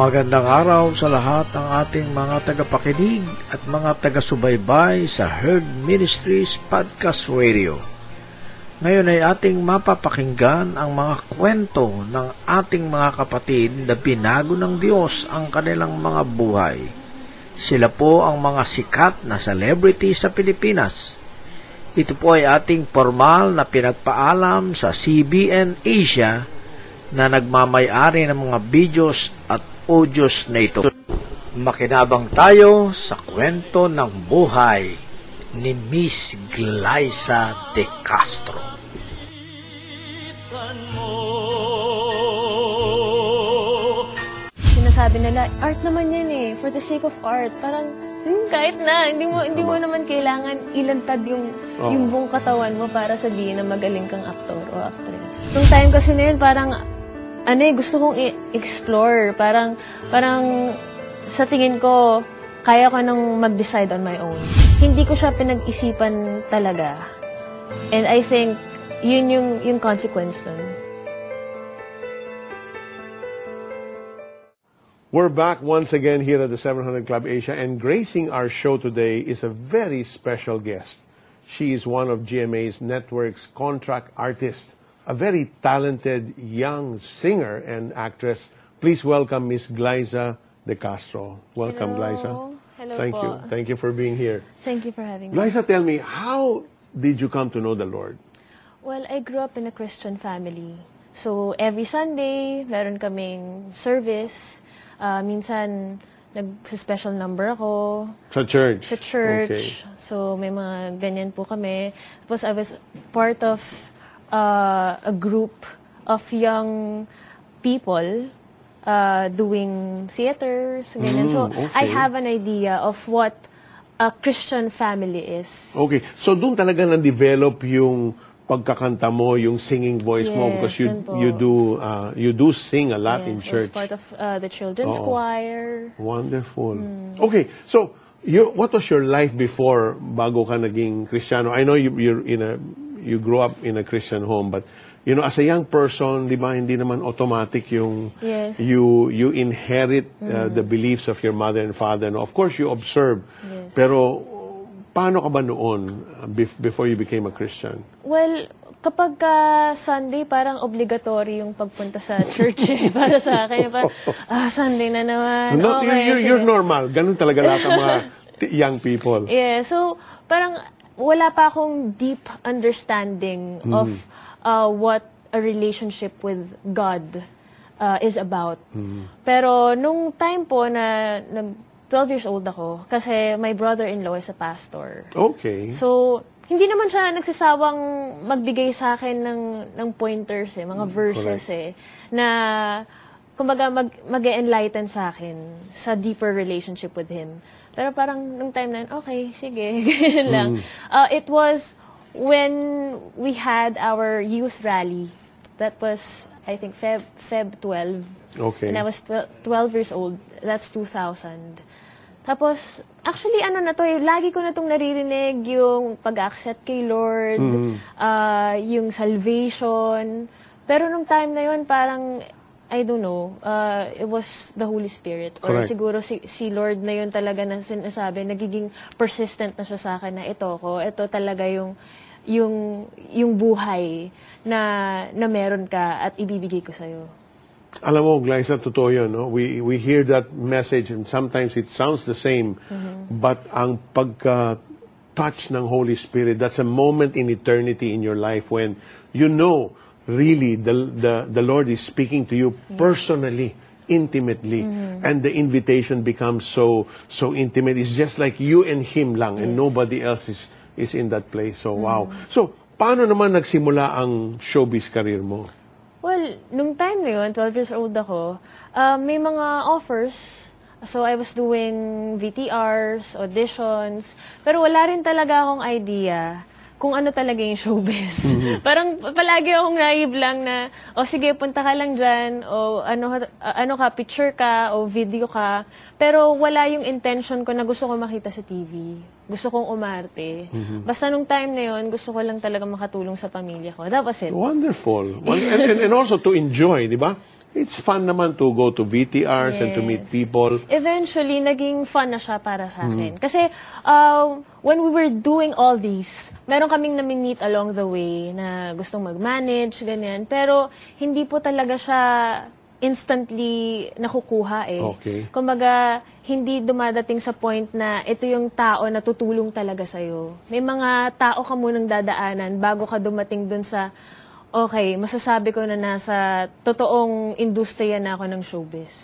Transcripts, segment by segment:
Magandang araw sa lahat ng ating mga tagapakinig at mga taga-subaybay sa Herd Ministries Podcast Radio. Ngayon ay ating mapapakinggan ang mga kwento ng ating mga kapatid na binago ng Diyos ang kanilang mga buhay. Sila po ang mga sikat na celebrity sa Pilipinas. Ito po ay ating formal na pinagpaalam sa CBN Asia na nagmamayari ng mga videos at audios na ito. Makinabang tayo sa kwento ng buhay ni Miss Glyza de Castro. Sinasabi nila, art naman yan eh, for the sake of art. Parang, hmm, kahit na, hindi mo, hindi mo naman kailangan ilantad yung, Oo. yung buong katawan mo para sabihin na magaling kang aktor o actress. Nung time kasi na yun, parang, ano eh, gusto kong i-explore. Parang, parang, sa tingin ko, kaya ko nang mag-decide on my own. Hindi ko siya pinag-isipan talaga. And I think, yun yung, yung consequence nun. We're back once again here at the 700 Club Asia, and gracing our show today is a very special guest. She is one of GMA's network's contract artists, a very talented young singer and actress. Please welcome Miss Glyza de Castro. Welcome, Hello. Glyza. Hello Thank po. you. Thank you for being here. Thank you for having me. Glyza, tell me, how did you come to know the Lord? Well, I grew up in a Christian family. So, every Sunday, meron kaming service. Ah, minsan, nag-special number ako Sa church. sa church. Okay. So, may mga ganyan po kami. Tapos, I was part of uh, a group of young people uh, doing theaters, ganyan. so, Mm, I okay. have an idea of what a Christian family is. Okay. So doon talaga na-develop yung pagkakanta mo, yung singing voice mo Yes, because you you do uh, you do sing a lot in Yes, I was church. part of uh, the children's Oo. choir. Wonderful. Hmm. Okay. So you what was your life before bago ka naging Kristiyano? I know you you're in a you grew up in a Christian home but you know as a young person, di ba hindi naman automatic yung Yes. You you inherit uh, the beliefs of your mother and father. No? Of course you observe. Yes. Pero paano ka ba noon uh, bef- before you became a Christian? Well, kapag ka Sunday, parang obligatory yung pagpunta sa church eh, para sa akin. Parang, ah, Sunday na naman. No, okay, you're, sige. you're normal. Ganun talaga lahat ng mga t- young people. Yeah, so parang wala pa akong deep understanding Mm. of uh, what a relationship with God uh, is about. Mm. Pero nung time po na nag 12 years old ako, kasi my brother-in-law is a pastor. Okay. So, hindi naman siya nagsasawang magbigay sa akin ng, ng pointers eh, mga verses correct. eh, na kumbaga mag, mag-enlighten sa akin sa deeper relationship with him. Pero parang nung time na yun, okay, sige, ganyan lang. Uh, it was when we had our youth rally. That was, I think, Feb, Feb 12. Okay. And I was tw- 12 years old. That's 2000. Tapos, actually, ano na to, eh, lagi ko na itong naririnig, yung pag-accept kay Lord, ah, yung salvation. Pero nung time na yun, parang, I don't know, uh, it was the Holy Spirit. Or Correct. siguro si, si Lord na yun talaga na sinasabi, nagiging persistent na siya sa akin na ito ko, ito talaga yung, yung, yung buhay na, na meron ka at ibibigay ko sa'yo. Alam mo, Glyza, totoo yun. No? We, we hear that message and sometimes it sounds the same. But ang pagka touch ng Holy Spirit. That's a moment in eternity in your life when you know really the, the, the Lord is speaking to you personally, intimately. And the invitation becomes so, so intimate. It's just like you and Him lang and nobody else is, is in that place. So, wow. So, paano naman nagsimula ang showbiz career mo? Well, nung time na yun, 12 years old ako, um, may mga offers. So, I was doing VTRs, auditions, pero wala rin talaga akong idea kung ano talaga yung showbiz. Parang palagi akong naive lang na, o sige, punta ka lang dyan, o ano, ano ka, picture ka, o video ka. Pero wala yung intention ko na gusto ko makita sa TV. Gusto kong umarte. Basta nung time na yun, gusto ko lang talaga makatulong sa pamilya ko. That was it. Wonderful. And, and, and also to enjoy, di ba? It's fun naman to go to VTRs and to meet Yes. people. eventually, naging fun na siya para sa akin. Kasi, uh, when we were doing all these, meron kaming nami-meet along the way na gustong mag-manage, ganyan. Pero, hindi po talaga siya instantly nakukuha eh. Okay. Kumbaga, hindi dumadating sa point na ito yung tao na tutulong talaga sa'yo. May mga tao ka munang dadaanan bago ka dumating dun sa, okay, masasabi ko na nasa totoong industriya na ako ng showbiz.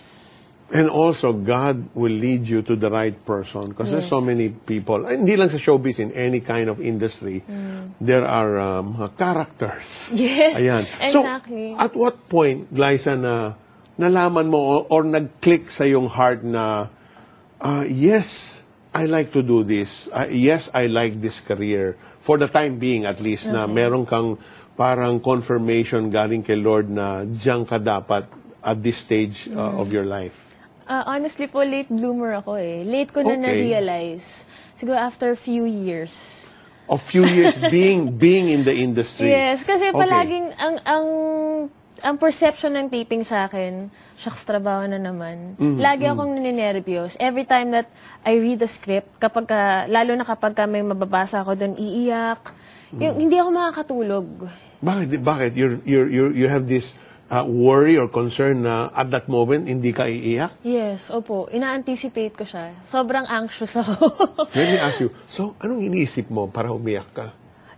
And also, God will lead you to the right person. Because there's so many people, hindi lang sa showbiz, in any kind of industry, there are um, characters. Yes, Ayan. exactly. So, at what point, Glyza, na nalaman mo or, or nag-click sa yung heart na, ah, yes, I like to do this. Ah, yes, I like this career. For the time being, at least, na meron kang parang confirmation galing kay Lord na diyan ka dapat at this stage uh, Mm. of your life. Ah, honestly po, late bloomer ako eh. Late ko na Okay. na-realize. Siguro after a few years. of few years being being in the industry. Yes, kasi Okay. palaging ang ang ang perception ng taping sa akin, shucks, trabaho na naman. Mm-hmm, Lagi akong nininervyos. Every time that I read the script, kapag ka, lalo na kapag ka may mababasa ako doon, iiyak. Mm. Yung, hindi ako makakatulog. Bakit bakit you're, you're, you're, you have this uh, worry or concern na at that moment hindi ka iiyak? Yes, opo. Ina-anticipate ko siya. Sobrang anxious ako. Let me ask you, so anong iniisip mo para umiyak ka?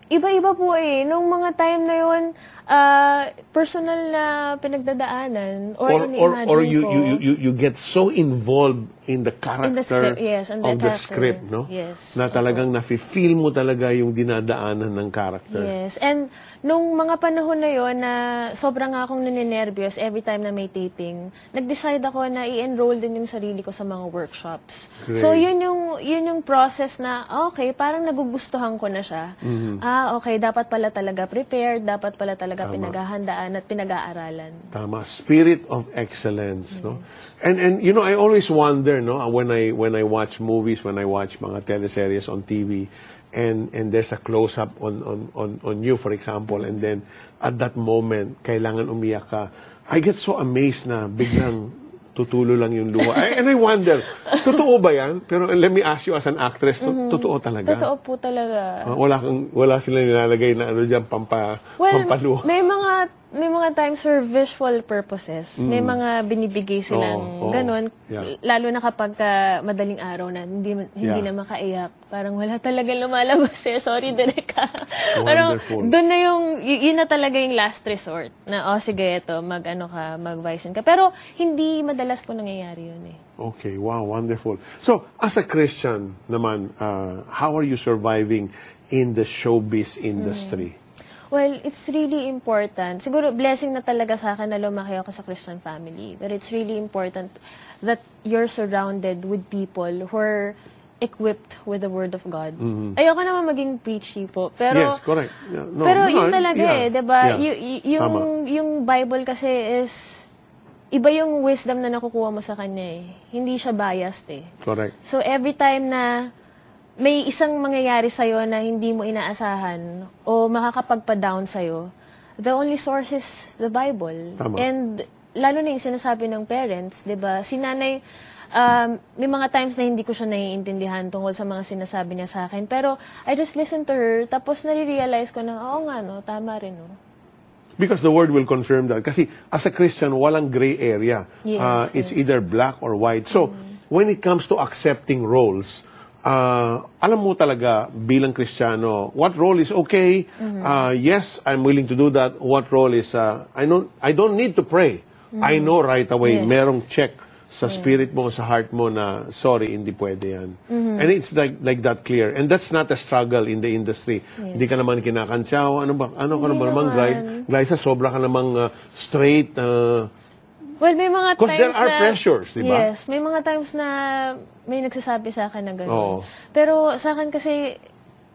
Iba-iba po eh. Nung mga time na yun, ah, personal na pinagdadaanan or, Or, or, or you, ko. you, you, you get so involved in the character script, yes, in the of the character. script, no? Yes, Na talagang nafe-feel mo talaga yung dinadaanan ng character. Yes. And nung mga panahon na yon na sobrang akong naninervyos every time na may taping, nag-decide ako na i-enroll din yung sarili ko sa mga workshops. Great. So yun yung yun yung process na ah, okay, parang nagugustuhan ko na siya. Mm-hmm. Ah, okay, dapat pala talaga prepared, dapat pala talaga pinaghahandaan at pinag-aaralan. Tama. Spirit of excellence, no? And and you know, I always wonder, no, when I when I watch movies, when I watch mga teleseries on TV, and and there's a close up on on on on you, for example, and then at that moment, kailangan umiyak ka. I get so amazed na biglang tutulo lang yung luha. I- and I wonder, totoo ba yan? Pero let me ask you as an actress, to- totoo talaga? Totoo po talaga. Ah, wala kang wala silang nilalagay na ano diyan pampa Well, pampaluha. may mga may mga times for visual purposes. May mga binibigay silang Mm. Oo, oo. ganun. Yeah. Lalo na kapag ka madaling araw na hindi hindi Yeah. na makaiyak. Parang wala talaga lumalabas eh. Sorry, Derek. ah. Pero Wonderful. doon na yung, yun na talaga yung last resort. Na, oh sige, ito, mag ano ka, mag Vicen ka. Pero hindi madalas po nangyayari yun eh. Okay, wow, wonderful. So, as a Christian naman, uh, how are you surviving in the showbiz industry? Well, it's really important. Siguro, blessing na talaga sa akin na lumaki ako sa Christian family. But it's really important that you're surrounded with people who are equipped with the Word of God. Ayoko naman maging preachy po. Pero, Mm-hmm. Yes, correct. Yeah, no, pero no, yun talaga yeah, eh, 'di ba? yeah. Y- y- yung Tama. yung Bible kasi is iba yung wisdom na nakukuha mo sa kanya eh. Hindi siya biased eh. Correct. So every time na may isang mangyayari sa'yo na hindi mo inaasahan o makakapagpa-down sa'yo, the only source is the Bible. Tama. And lalo na yung sinasabi ng parents, di ba? Si nanay, um, may mga times na hindi ko siya naiintindihan tungkol sa mga sinasabi niya sa akin. Pero I just listen to her, tapos nare-realize ko na, oo nga, no, tama rin, no. Because the word will confirm that. Kasi as a Christian, walang gray area. Yes, Uh, it's yes. either black or white. So, when it comes to accepting roles, ah, alam mo talaga bilang Kristiyano, what role is okay? Ah, yes, I'm willing to do that. What role is, ah, I, don't, I don't need to pray. I know right away, Yes. merong check sa spirit mo, sa heart mo na, sorry, hindi pwede yan. And it's like like that clear. And that's not a struggle in the industry. Hindi ka naman kinakantsaw. Ano ba? Ano ka naman naman, naman. Glyza? Sobra ka namang ah, straight. ah, Well, may mga times there are na... pressures, di ba? Yes, may mga times na may nagsasabi sa akin na gano'n. Oo. Pero sa akin kasi,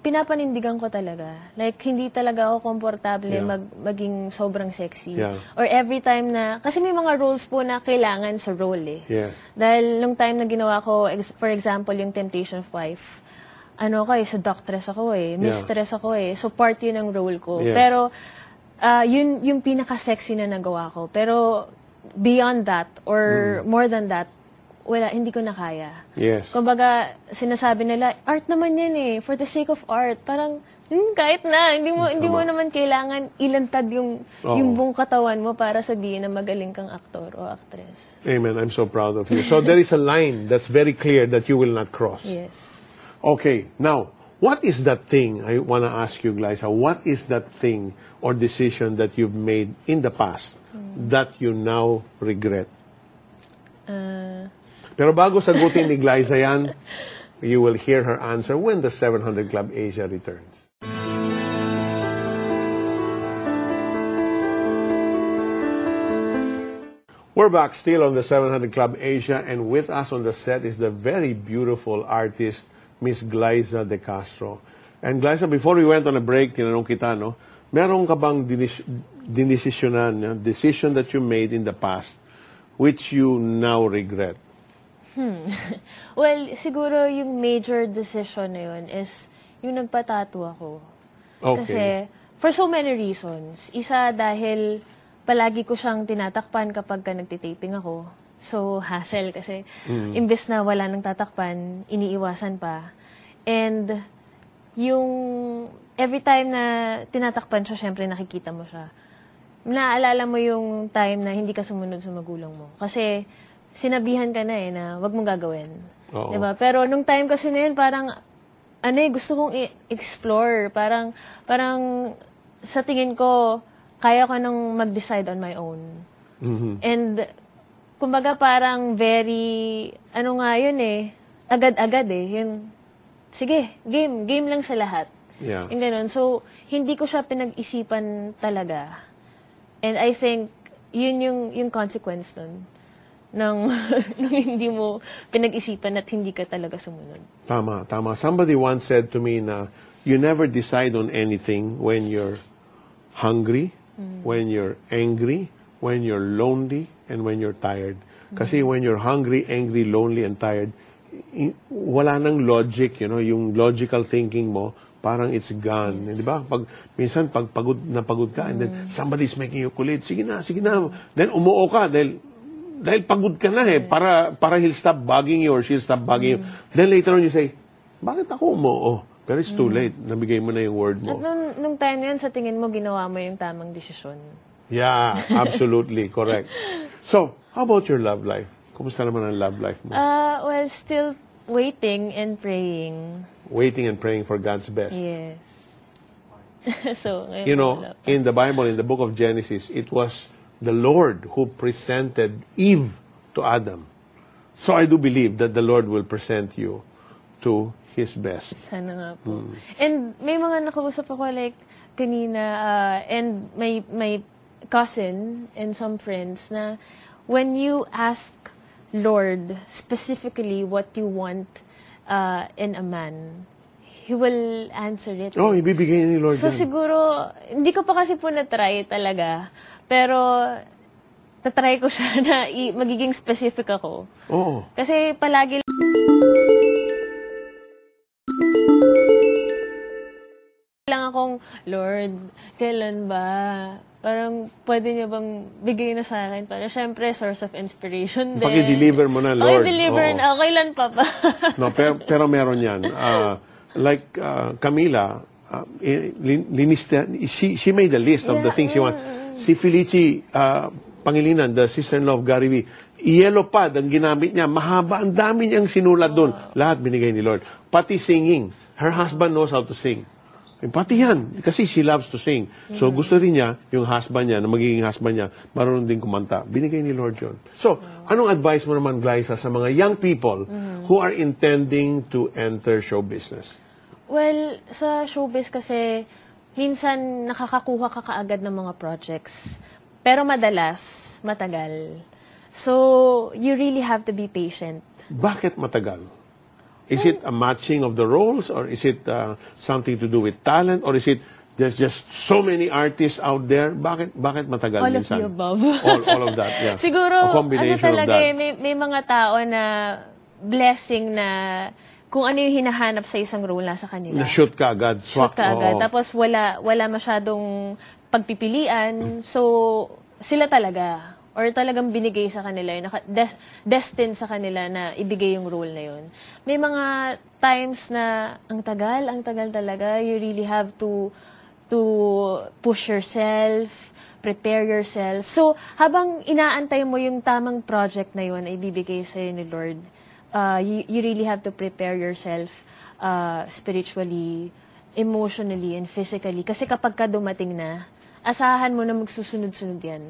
pinapanindigan ko talaga. Like, hindi talaga ako komportable Yeah. mag, maging sobrang sexy. Yeah. Or every time na, kasi may mga roles po na kailangan sa role eh. Yes. Dahil nung time na ginawa ko, ex- for example, yung Temptation of Wife, ano ko eh, seductress ako eh, mistress ako eh. So part yun ng role ko. Yes. Pero, ah, yun yung pinaka-sexy na nagawa ko. Pero, beyond that, or more than that, wala, hindi ko na kaya. Yes. Kumbaga, sinasabi nila, art naman yan eh, for the sake of art. Parang, hmm, kahit na, hindi mo, hindi mo naman kailangan ilantad yung, Oo. yung buong katawan mo para sabihin na magaling kang aktor o actress. Amen. I'm so proud of you. So there is a line that's very clear that you will not cross. Yes. Okay, now, what is that thing, I want to ask you, Glyza, what is that thing or decision that you've made in the past that you now regret? Uh, Pero bago sagutin ni Glyza yan, you will hear her answer when the 700 Club Asia returns. We're back still on the 700 Club Asia, and with us on the set is the very beautiful artist, Miss Glyza De Castro. And Glyza, before we went on a break, tinanong kita, no, meron ka bang dinis- dinisisyonan, no, decision that you made in the past, which you now regret? well, siguro yung major decision na yun is yung nagpatato ako. Okay. Kasi, for so many reasons. Isa dahil palagi ko siyang tinatakpan kapag ka nagtitaping ako. So, hassle kasi imbes na wala nang tatakpan, iniiwasan pa. And yung every time na tinatakpan siya, syempre nakikita mo siya. Naaalala mo yung time na hindi ka sumunod sa magulang mo. Kasi sinabihan ka na eh na wag mong gagawin. Oo. 'Di ba? Pero nung time kasi na yun, parang ano eh, gusto kong i-explore. Parang, parang sa tingin ko, kaya ko nang mag-decide on my own. And, kumbaga parang very, ano nga yun eh, agad-agad eh. Yun, sige, game. Game lang sa lahat. Yeah. Yung ganun. So, hindi ko siya pinag-isipan talaga. And I think, yun yung, yung consequence nun. Nang, nung hindi mo pinag-isipan at hindi ka talaga sumunod. Tama, tama. Somebody once said to me na you never decide on anything when you're hungry, when you're angry, when you're lonely, and when you're tired. Kasi when you're hungry, angry, lonely, and tired, wala nang logic, you know, yung logical thinking mo, parang it's gone. Di ba? Pag, minsan, pag pagod na pagod ka, and then somebody's making you kulit, sige na, sige na. Then umuo ka, dahil dahil pagod ka na eh, para, para he'll stop bugging you or she'll stop bugging you. Then later on you say, bakit ako umuo? Pero it's too late. Nabigay mo na yung word At mo. nung, nung time na yun, sa tingin mo, ginawa mo yung tamang desisyon. Yeah, absolutely. correct. So, how about your love life? Kumusta naman ang love life mo? Uh, well, still waiting and praying. Waiting and praying for God's best. Yes. so, You know, in the Bible, in the book of Genesis, it was the Lord who presented Eve to Adam. So I do believe that the Lord will present you to His best. Sana nga po. And may mga nakausap ako like kanina uh, and my my cousin and some friends na when you ask Lord specifically what you want uh, in a man, He will answer it. Oh, ibibigay ni Lord So yan. siguro, hindi ko pa kasi po na-try talaga. Pero, tatry ko siya na i- magiging specific ako. Oo. Kasi palagi akong, Lord, kailan ba? Parang pwede niyo bang bigay na sa akin? Para syempre, source of inspiration din. Paki-deliver mo na, Lord. Paki-deliver Oo. na. Oh, kailan pa ba? No, pero, pero meron yan. Uh, like uh, Camila, uh, i- lin- linista, she, she made a list of the Yeah, things she want. Si Felici uh, Pangilinan, the sister-in-law of Gary V, Yellow pad ang ginamit niya. Mahaba. Ang dami niyang sinulat doon. Lahat binigay ni Lord. Pati singing. Her husband knows how to sing. Pati yan. Kasi she loves to sing. So gusto rin niya, yung husband niya, na magiging husband niya, marunong din kumanta. Binigay ni Lord yun. So, anong advice mo naman, Glyza, sa mga young people who are intending to enter show business? Well, sa showbiz kasi, minsan nakakakuha ka kaagad ng mga projects. Pero madalas, matagal. So, you really have to be patient. Bakit matagal? Is it a matching of the roles or is it uh, something to do with talent or is it there's just so many artists out there? Bakit bakit matagal All of minsan? the above. all, all of that, yeah. Siguro, a combination ano talaga of that. eh, may, may mga tao na blessing na kung ano yung hinahanap sa isang role nasa kanila. Na-shoot ka agad. Shoot Swak, ka agad. oo. Tapos wala, wala masyadong pagpipilian. So, sila talaga. Or talagang binigay sa kanila, yun, des, destined sa kanila na ibigay yung role na yun. May mga times na ang tagal, ang tagal talaga. You really have to to push yourself, prepare yourself. So, habang inaantay mo yung tamang project na yun, ay bibigay sa'yo ni Lord, uh, you, you really have to prepare yourself uh, spiritually, emotionally, and physically. Kasi kapag ka dumating na, asahan mo na magsusunod-sunod yan.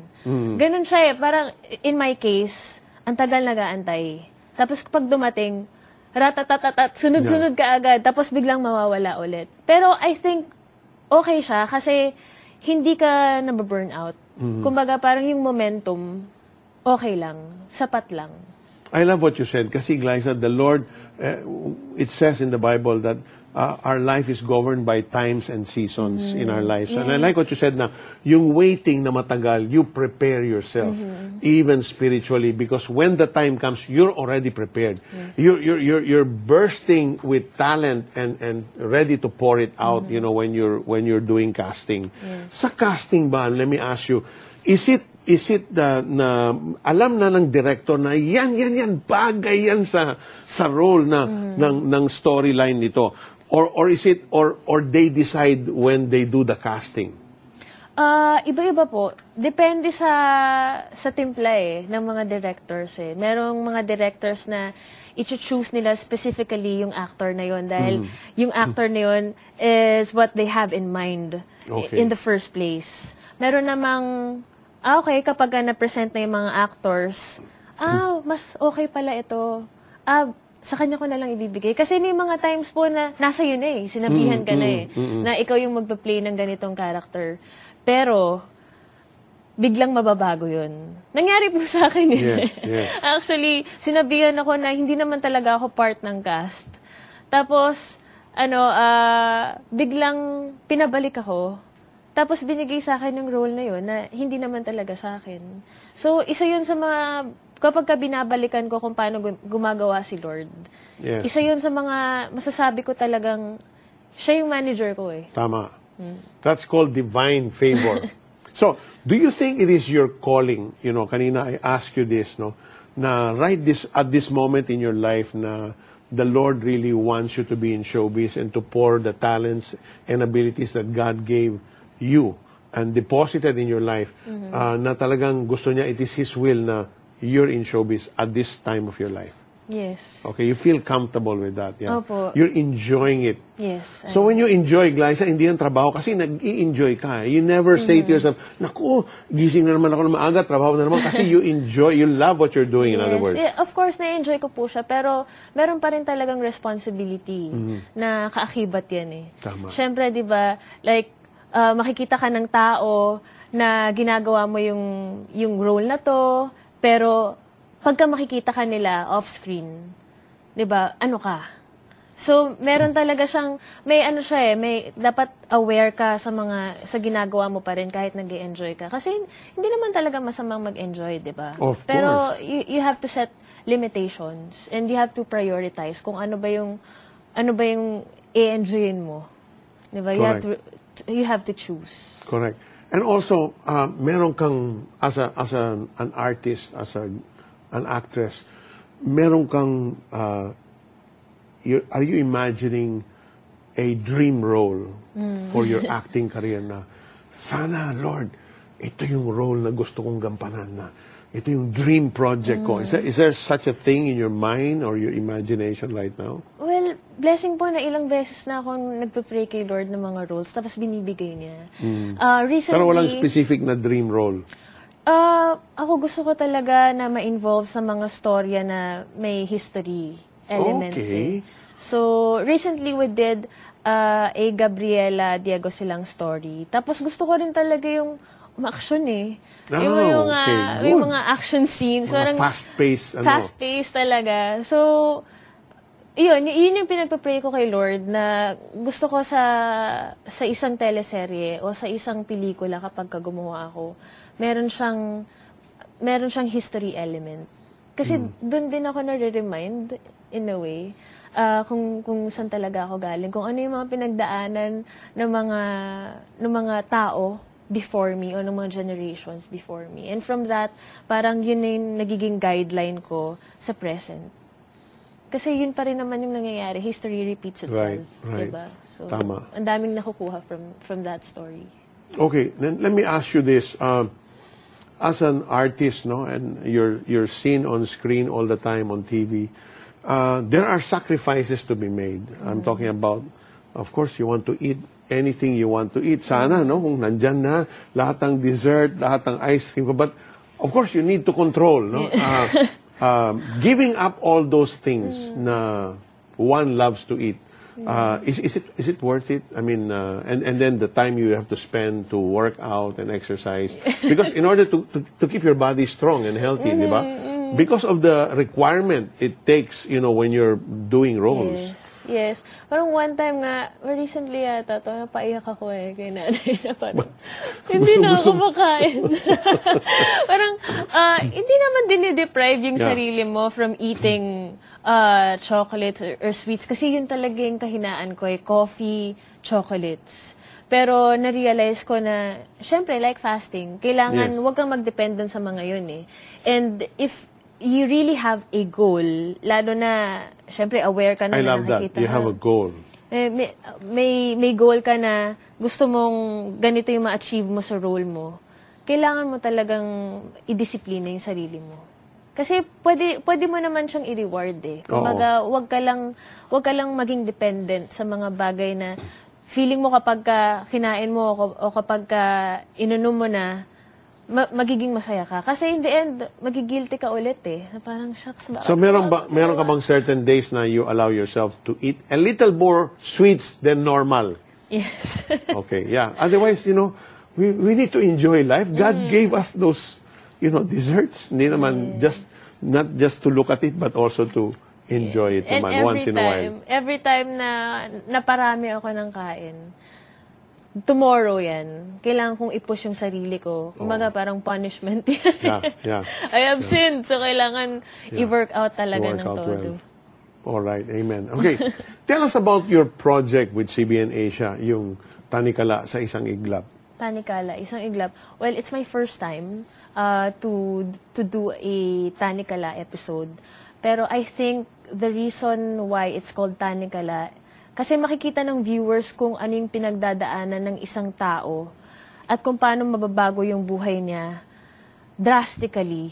Ganun siya eh. Parang, in my case, ang tagal nag-aantay. Tapos kapag dumating, ratatatatat, sunod-sunod ka agad, tapos biglang mawawala ulit. Pero I think, okay siya kasi hindi ka nababurn out. Kumbaga, parang yung momentum, okay lang, sapat lang. I love what you said kasi Glyza, the Lord, uh, it says in the Bible that uh, our life is governed by times and seasons in our lives. And I like what you said na yung waiting na matagal, you prepare yourself, even spiritually, because when the time comes, you're already prepared. You're, you're, you're, you're bursting with talent and, and ready to pour it out, you know, when you're, when you're doing casting. Sa casting ba, let me ask you, is it is it the, na alam na ng director na yan yan yan bagay yan sa sa role na ng ng storyline nito or or is it or or they decide when they do the casting Ah, iba-iba po. Depende sa sa timpla eh ng mga directors eh. Merong mga directors na i-choose nila specifically yung actor na yon dahil yung actor na yon is what they have in mind i- Okay. in the first place. Meron namang ah, okay kapag ah, na-present na yung mga actors, ah, mas okay pala ito. Ah, sa kanya ko na lang ibibigay. Kasi may mga times po na nasa yun eh, sinabihan ka na eh, na ikaw yung magpa-play ng ganitong character. Pero, biglang mababago yun. Nangyari po sa akin yun. Yes, yes. Actually, sinabihan ako na hindi naman talaga ako part ng cast. Tapos, ano, ah, biglang pinabalik ako. Tapos binigay sa akin yung role na yun na hindi naman talaga sa akin. So, isa yun sa mga, kapag ka binabalikan ko kung paano gum- gumagawa si Lord. Yes. Isa yun sa mga masasabi ko talagang, siya yung manager ko eh. tama that's called divine favor so do you think it is your calling you know kanina I asked you this no na right this at this moment in your life na the Lord really wants you to be in showbiz and to pour the talents and abilities that God gave you and deposited in your life uh, na talagang gusto niya it is His will na you're in showbiz at this time of your life Yes. okay you feel comfortable with that yeah Opo. you're enjoying it Yes. So when you enjoy, Glyza, hindi yan trabaho kasi nag-i-enjoy ka. You never say Mm-hmm. to yourself, naku, gising na naman ako na maaga, trabaho na naman. Kasi you enjoy, you love what you're doing, in other words. Eh, of course, na-enjoy ko po siya, pero meron pa rin talagang responsibility na kaakibat yan eh. Mm-hmm. Tama. Siyempre, di ba, like, ah, makikita ka ng tao na ginagawa mo yung, yung role na to, pero pagka makikita ka nila off-screen, di ba, ano ka? So, meron talaga siyang, may ano siya eh, may, dapat aware ka sa mga, sa ginagawa mo pa rin kahit nag enjoy ka. Kasi, hindi naman talaga masamang mag-enjoy, di ba? Of Pero, course. you, you have to set limitations and you have to prioritize kung ano ba yung, ano ba yung i-enjoyin mo. Di ba? You have to, you have to choose. Correct. And also, uh, meron kang, as, a, as a, an artist, as a, an actress, meron kang, uh, you are you imagining a dream role for your acting career na, sana, Lord, ito yung role na gusto kong gampanan na. Ito yung dream project ko. Is there, is there such a thing in your mind or your imagination right now? Well, blessing po na ilang beses na akong nagpe-pray kay Lord ng mga roles, tapos binibigay niya. Ah, recently, Pero walang specific na dream role. Ah, ako gusto ko talaga na ma-involve sa mga storya na may history elements. Okay. eh. So, recently we did uh, a Gabriela Diego silang story. Tapos gusto ko rin talaga yung ma-action eh. Ah, yung, yung, mga, okay, yung good. mga action scenes. Mga Parang fast-paced, ano. Fast-paced talaga. So, yun, yun yung pinagpa-pray ko kay Lord na gusto ko sa sa isang teleserye o sa isang pelikula kapag ka gumawa ako, meron siyang meron siyang history element. Kasi doon din ako na-remind in a way ah, kung kung saan talaga ako galing, kung ano yung mga pinagdaanan ng mga ng mga tao before me o ng mga generations before me. And from that, parang yun na yung nagiging guideline ko sa present. Kasi yun pa rin naman yung nangyayari. History repeats itself. Right, right. Diba? So, Tama. ang daming nakukuha from from that story. Okay, then let me ask you this. Um, as an artist, no, and you're, you're seen on screen all the time on TV, uh, there are sacrifices to be made. I'm talking about, of course, you want to eat anything you want to eat. Sana, no, kung nandyan na, lahat ng dessert, lahat ng ice cream. But, of course, you need to control, no? Uh, um, giving up all those things na one loves to eat. Uh, is, is it is it worth it? I mean, uh, and and then the time you have to spend to work out and exercise because in order to, to, to keep your body strong and healthy, di ba? Because of the requirement it takes, you know, when you're doing roles. Yes, yes. Parang one time nga, recently yata, to, napaiyak ako eh, kay nanay na parang, hindi na ako makain. parang, ah, hindi naman dinideprive yung Yeah. sarili mo from eating uh, chocolates or, or sweets. Kasi yun talaga yung kahinaan ko eh, coffee, chocolates. Pero na-realize ko na, syempre, like fasting, kailangan Yes. wag kang mag-depend dun sa mga yun eh. And if you really have a goal, lalo na, syempre, aware ka na I na love that. You have a goal. Eh, may, may, may goal ka na gusto mong ganito yung ma-achieve mo sa role mo, kailangan mo talagang i-disiplina yung sarili mo. Kasi pwede, pwede mo naman siyang i-reward eh. Kumbaga, wag ka lang, wag ka lang maging dependent sa mga bagay na feeling mo kapag ka kinain mo o kapag ka inunom mo na, ma- magiging masaya ka. Kasi in the end, magigilty ka ulit eh. Na Parang, shucks, bakit So meron ba meron ka bang certain days na you allow yourself to eat a little more sweets than normal? Yes. Okay, yeah. Otherwise, you know, we, we need to enjoy life. God Mm. gave us those, you know, desserts. Hindi naman just, not just to look at it, but also to enjoy it naman once in a while. time, every time na naparami ako ng kain, tomorrow yan, kailangan kong i-push yung sarili ko. Kumaga parang punishment yan. Yeah, yeah. I have sinned, so kailangan i-work out talaga Work ng out todo. well. All right, amen. Okay, tell us about your project with CBN Asia, yung Tanikala sa isang iglap. Tanikala, isang iglap. Well, it's my first time uh, to to do a Tanikala episode. Pero I think the reason why it's called Tanikala, kasi makikita ng viewers kung ano yung pinagdadaanan ng isang tao at kung paano mababago yung buhay niya drastically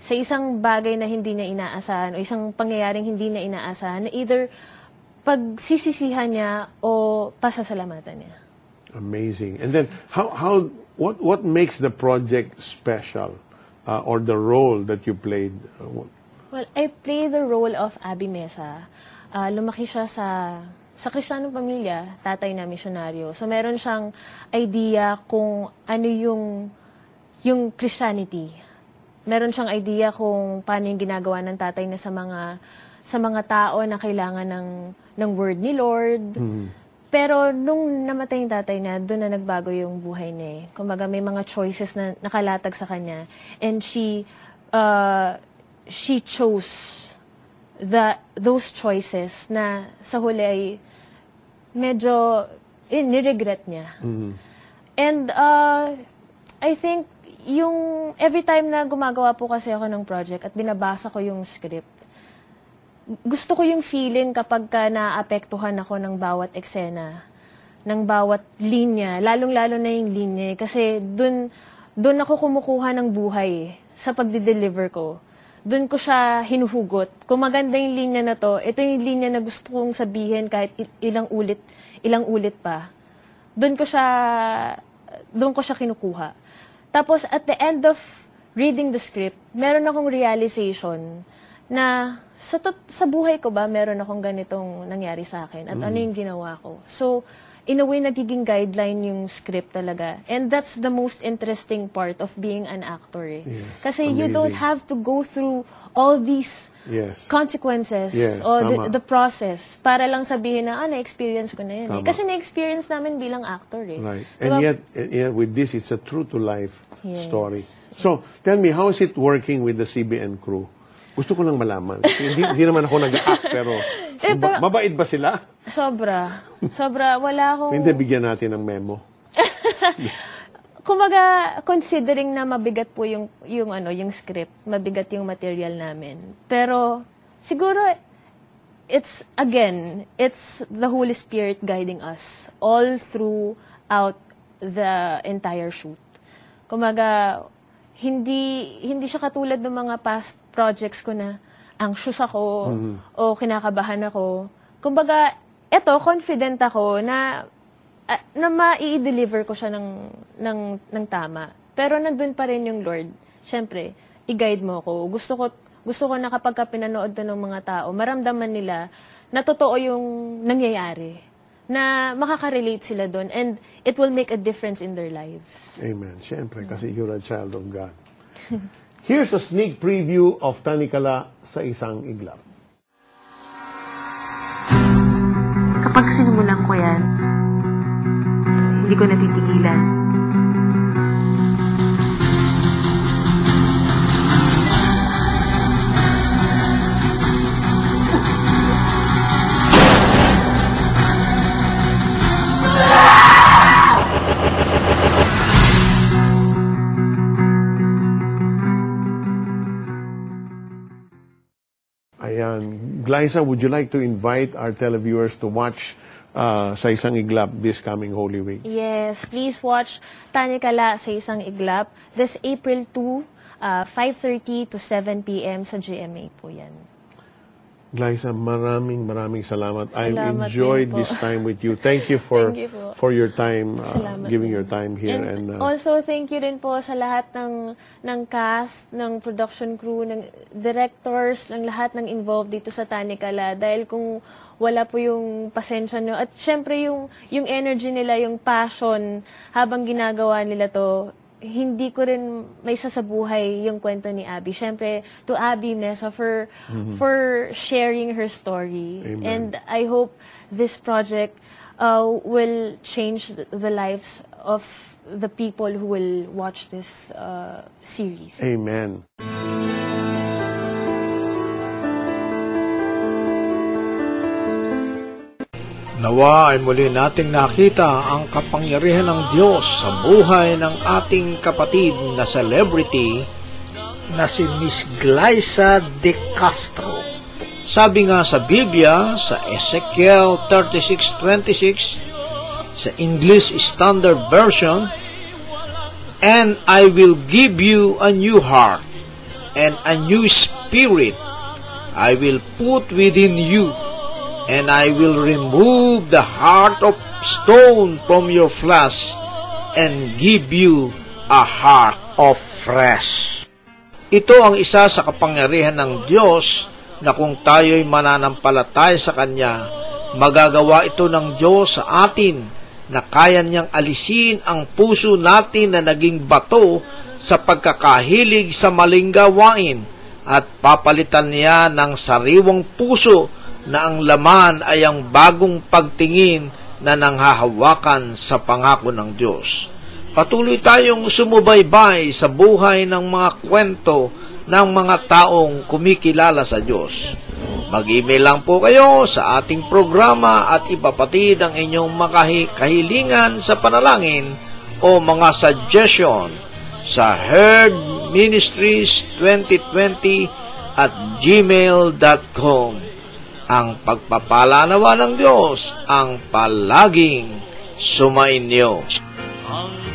sa isang bagay na hindi niya inaasahan o isang pangyayaring hindi niya inaasahan na either pagsisisihan niya o pasasalamatan niya. Amazing. And then, how, how, what, what makes the project special? Uh, or the role that you played? Uh, Well, I play the role of Abby Mesa. Ah, lumaki siya sa sa Kristiyanong pamilya, tatay na misyonaryo. So meron siyang idea kung ano yung yung Christianity. Meron siyang idea kung paano yung ginagawa ng tatay na sa mga sa mga tao na kailangan ng ng word ni Lord. Pero nung namatay yung tatay niya, doon na nagbago yung buhay niya. eh. Kumbaga may mga choices na nakalatag sa kanya. And she uh, she chose the those choices na sa huli ay medyo eh, niregret niya. And uh, I think yung every time na gumagawa po kasi ako ng project at binabasa ko yung script, gusto ko yung feeling kapag ka naapektuhan ako ng bawat eksena, ng bawat linya, lalong-lalo na yung linya. eh. Kasi dun, doon ako kumukuha ng buhay eh, sa pagdi-deliver ko. Doon ko siya hinuhugot. Kung maganda yung linya na to, ito yung linya na gusto kong sabihin kahit il- ilang ulit, ilang ulit pa. Doon ko siya, doon ko siya kinukuha. Tapos at the end of reading the script, meron akong realization na sa, sa buhay ko ba, meron akong ganitong nangyari sa akin at ano yung ginawa ko. So, in a way, nagiging guideline yung script talaga. And that's the most interesting part of being an actor. Eh. Yes, Kasi you don't amazing. have to go through all these Yes. consequences Yes, or tama. the, the process para lang sabihin na, ah, na-experience ko na yun. Eh. Kasi na-experience namin bilang actor eh. Right. And yet, and yet, with this, it's a true-to-life Yes. story. So, tell me, how is it working with the CBN crew? Gusto ko lang malaman. Kasi hindi, hindi naman ako nag-act, pero Eh, pero- mabait ba sila? Sobra. Sobra. Wala akong... Hindi, bigyan natin ng memo. Kumaga, considering na mabigat po yung, yung, ano, yung script, mabigat yung material namin. Pero, siguro, it's, again, it's the Holy Spirit guiding us all throughout the entire shoot. Kumaga, hindi, hindi siya katulad ng mga past projects ko na anxious ako o kinakabahan ako. Kumbaga, eto, confident ako na ah, na ma-i-deliver ko siya ng, ng, ng tama. Pero nandun pa rin yung Lord. Siyempre, i-guide mo ako. Gusto ko, gusto ko na kapag ka pinanood to ng mga tao, maramdaman nila na totoo yung nangyayari. Na makaka-relate sila doon. And it will make a difference in their lives. Amen. Siyempre, kasi you're a child of God. Here's a sneak preview of Tanikala sa isang iglap. Kapag sinumulan ko yan, hindi ko natitigilan. Ayan. Glyza, would you like to invite our televiewers to watch uh, sa isang iglap this coming Holy Week? Yes, please watch Tanya Kala sa isang iglap this April 2, uh, 5.30 to 7 p.m. sa GMA po yan. Glyza, maraming maraming salamat. I've enjoyed din this time with you. Thank you for Thank you po. for your time, uh, giving din. your time here. And, And, uh, also, thank you rin po sa lahat ng, ng cast, ng production crew, ng directors, ng lahat ng involved dito sa Tanikala. Dahil kung wala po yung pasensya nyo, at syempre yung, yung energy nila, yung passion, habang ginagawa nila to, hindi ko rin may sasabuhay yung kwento ni Abby. Syempre, to Abby Mesa for, for sharing her story. Amen. And I hope this project uh, will change th- the lives of the people who will watch this uh, series. Amen. Nawa ay muli nating nakita ang kapangyarihan ng Diyos sa buhay ng ating kapatid na celebrity na si Miss Glyza De Castro. Sabi nga sa Biblia, sa Ezekiel 36.26, sa English Standard Version, And I will give you a new heart and a new spirit I will put within you and I will remove the heart of stone from your flesh and give you a heart of flesh. Ito ang isa sa kapangyarihan ng Diyos na kung tayo'y mananampalataya sa Kanya, magagawa ito ng Diyos sa atin na kaya niyang alisin ang puso natin na naging bato sa pagkakahilig sa maling gawain at papalitan niya ng sariwang puso na ang laman ay ang bagong pagtingin na nanghahawakan sa pangako ng Diyos. Patuloy tayong sumubaybay sa buhay ng mga kwento ng mga taong kumikilala sa Diyos. Mag-email lang po kayo sa ating programa at ipapatid ang inyong makahi- kahilingan sa panalangin o mga suggestion sa Herd Ministries 2020 at gmail.com ang pagpapalanawa ng Diyos ang palaging sumainyo. Ang